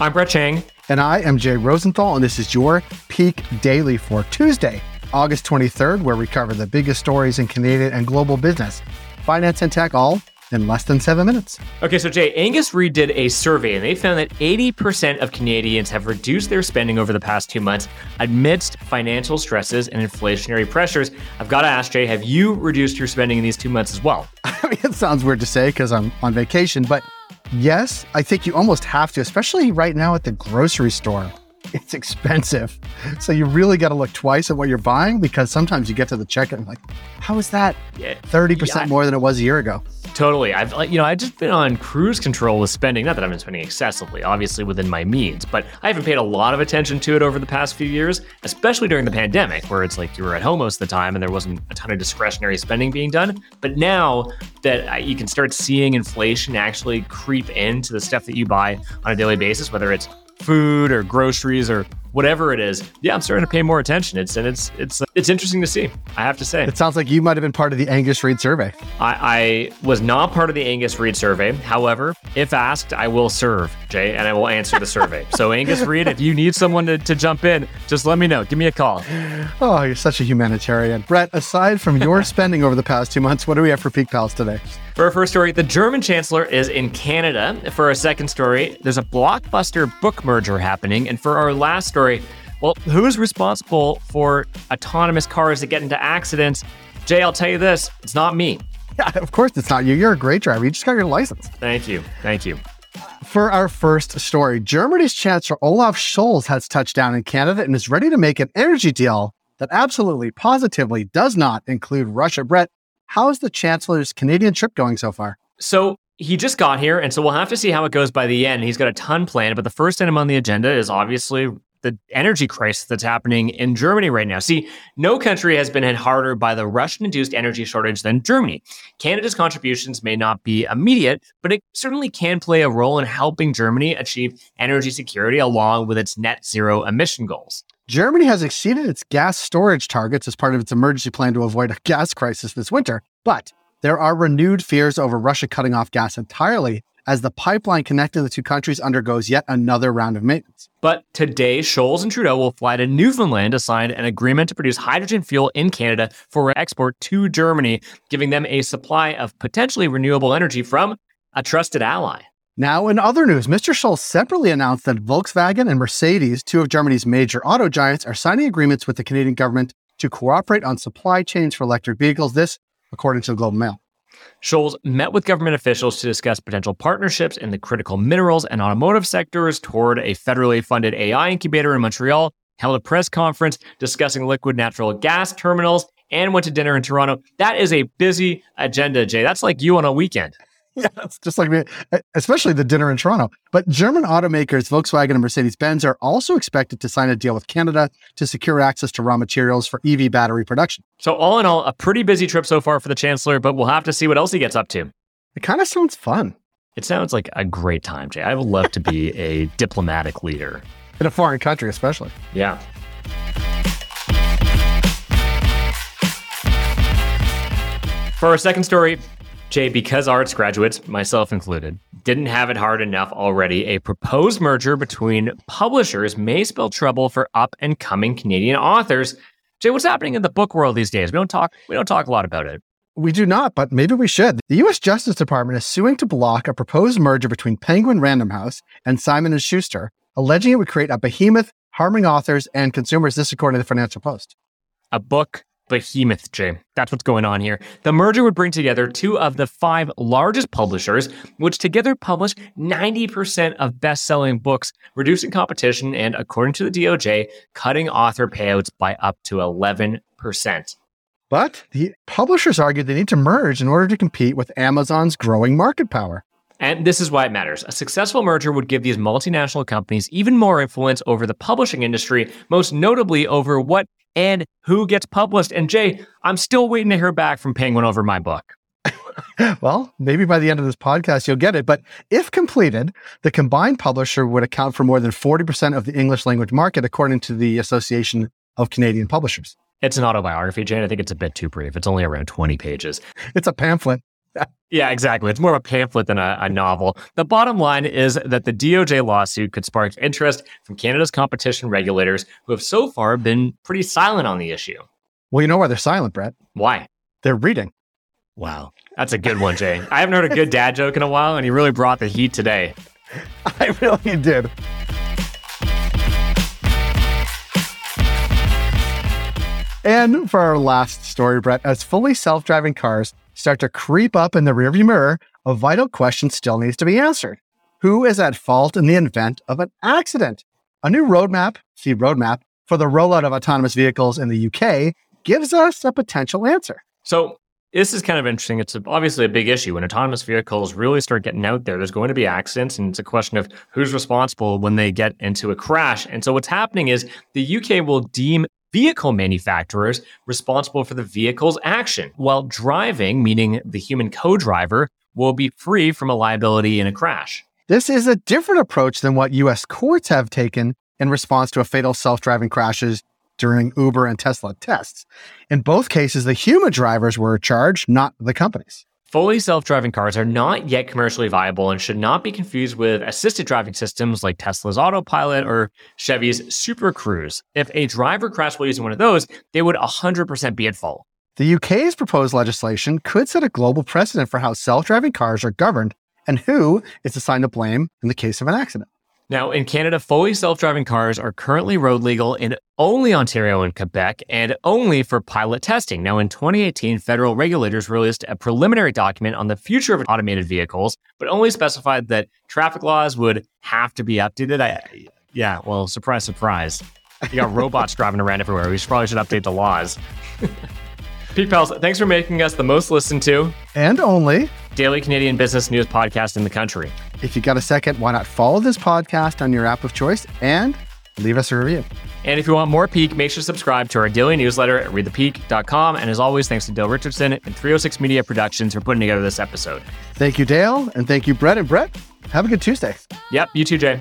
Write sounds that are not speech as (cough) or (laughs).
I'm Brett Chang. And I am Jay Rosenthal, and this is your Peak Daily for Tuesday, August 23rd, where we cover the biggest stories in Canadian and global business, finance and tech, all in less than seven minutes. Okay, so Jay, Angus Reid did a survey and they found that 80% of Canadians have reduced their spending over the past two months amidst financial stresses and inflationary pressures. I've got to ask Jay, have you reduced your spending in these two months as well? (laughs) I mean, it sounds weird to say because I'm on vacation, but yes, I think you almost have to, especially right now at the grocery store it's expensive. So you really got to look twice at what you're buying because sometimes you get to the checkout and like, how is that 30% yeah, more than it was a year ago? Totally. I've you know, I've just been on cruise control with spending. Not that I've been spending excessively, obviously within my means, but I haven't paid a lot of attention to it over the past few years, especially during the pandemic, where it's like you were at home most of the time and there wasn't a ton of discretionary spending being done. But now that you can start seeing inflation actually creep into the stuff that you buy on a daily basis, whether it's food or groceries or whatever it is, yeah, I'm starting to pay more attention. It's and it's it's uh, it's interesting to see. I have to say. It sounds like you might have been part of the Angus Reid survey. I, I was not part of the Angus Reid survey. However, if asked, I will serve Jay and I will answer the survey. So Angus Reid, if you need someone to, to jump in, just let me know. Give me a call. Oh, you're such a humanitarian, Brett. Aside from your (laughs) spending over the past two months, what do we have for Peak Pals today? For our first story, the German Chancellor is in Canada. For our second story, there's a blockbuster book merger happening. And for our last story, well, who's responsible for autonomous cars that get into accidents? Jay, I'll tell you this it's not me. Yeah, of course it's not you. You're a great driver. You just got your license. Thank you. Thank you. For our first story, Germany's Chancellor Olaf Scholz has touched down in Canada and is ready to make an energy deal that absolutely, positively does not include Russia. Brett, how's the Chancellor's Canadian trip going so far? So he just got here, and so we'll have to see how it goes by the end. He's got a ton planned, but the first item on the agenda is obviously the energy crisis that's happening in Germany right now. See, no country has been hit harder by the Russian induced energy shortage than Germany. Canada's contributions may not be immediate, but it certainly can play a role in helping Germany achieve energy security along with its net zero emission goals. Germany has exceeded its gas storage targets as part of its emergency plan to avoid a gas crisis this winter, but there are renewed fears over Russia cutting off gas entirely as the pipeline connecting the two countries undergoes yet another round of maintenance. But today, Scholz and Trudeau will fly to Newfoundland to sign an agreement to produce hydrogen fuel in Canada for export to Germany, giving them a supply of potentially renewable energy from a trusted ally. Now, in other news, Mr. Scholz separately announced that Volkswagen and Mercedes, two of Germany's major auto giants, are signing agreements with the Canadian government to cooperate on supply chains for electric vehicles. This, according to the Globe Mail. Scholz met with government officials to discuss potential partnerships in the critical minerals and automotive sectors toward a federally funded AI incubator in Montreal, held a press conference discussing liquid natural gas terminals, and went to dinner in Toronto. That is a busy agenda, Jay. That's like you on a weekend. (laughs) Yeah, it's just like me, especially the dinner in Toronto. But German automakers Volkswagen and Mercedes Benz are also expected to sign a deal with Canada to secure access to raw materials for EV battery production. So, all in all, a pretty busy trip so far for the Chancellor, but we'll have to see what else he gets up to. It kind of sounds fun. It sounds like a great time, Jay. I would love to be a (laughs) diplomatic leader in a foreign country, especially. Yeah. For our second story, Jay, because arts graduates, myself included, didn't have it hard enough already, a proposed merger between publishers may spell trouble for up and coming Canadian authors. Jay, what's happening in the book world these days? We don't talk we don't talk a lot about it. We do not, but maybe we should. The US Justice Department is suing to block a proposed merger between Penguin Random House and Simon and Schuster, alleging it would create a behemoth harming authors and consumers, this according to the Financial Post. A book behemoth, Jay. That's what's going on here. The merger would bring together two of the five largest publishers, which together publish 90% of best selling books, reducing competition and, according to the DOJ, cutting author payouts by up to 11%. But the publishers argue they need to merge in order to compete with Amazon's growing market power. And this is why it matters. A successful merger would give these multinational companies even more influence over the publishing industry, most notably over what and who gets published. And Jay, I'm still waiting to hear back from Penguin over my book. (laughs) well, maybe by the end of this podcast, you'll get it. But if completed, the combined publisher would account for more than 40% of the English language market, according to the Association of Canadian Publishers. It's an autobiography, Jane. I think it's a bit too brief. It's only around 20 pages. It's a pamphlet. Yeah, exactly. It's more of a pamphlet than a, a, novel. The bottom line is that the DOJ lawsuit could spark interest from Canada's competition regulators, who have so far been pretty silent on the issue. Well, you know why they're silent, Brett? Why? They're reading. Wow. That's a good one, Jay. I haven't heard a good dad joke in a while, and he really brought the heat today. (laughs) I really did. And for our last story, Brett, as fully self driving cars start to creep up in the rearview mirror, a vital question still needs to be answered. Who is at fault in the event of an accident? A new roadmap, see roadmap, for the rollout of autonomous vehicles in the UK gives us a potential answer. So, this is kind of interesting. It's obviously a big issue. When autonomous vehicles really start getting out there, there's going to be accidents, and it's a question of who's responsible when they get into a crash. And so, what's happening is the UK will deem vehicle manufacturers responsible for the vehicle's action, while driving, meaning the human co driver, will be free from a liability in a crash. This is a different approach than what US courts have taken in response to a fatal self driving crashes during Uber and Tesla tests. In both cases, the human drivers were charged, not the companies. Fully self driving cars are not yet commercially viable and should not be confused with assisted driving systems like Tesla's Autopilot or Chevy's Super Cruise. If a driver crashed while using one of those, they would 100% be at fault. The UK's proposed legislation could set a global precedent for how self driving cars are governed and who is assigned the blame in the case of an accident. Now, in Canada, fully self driving cars are currently road legal in only Ontario and Quebec and only for pilot testing. Now, in 2018, federal regulators released a preliminary document on the future of automated vehicles, but only specified that traffic laws would have to be updated. I, yeah, well, surprise, surprise. You got (laughs) robots driving around everywhere. We should, probably should update the laws. (laughs) Peak Pals, thanks for making us the most listened to and only daily Canadian business news podcast in the country. If you got a second, why not follow this podcast on your app of choice and leave us a review? And if you want more Peak, make sure to subscribe to our daily newsletter at readthepeak.com. And as always, thanks to Dale Richardson and 306 Media Productions for putting together this episode. Thank you, Dale. And thank you, Brett and Brett. Have a good Tuesday. Yep, you too, Jay.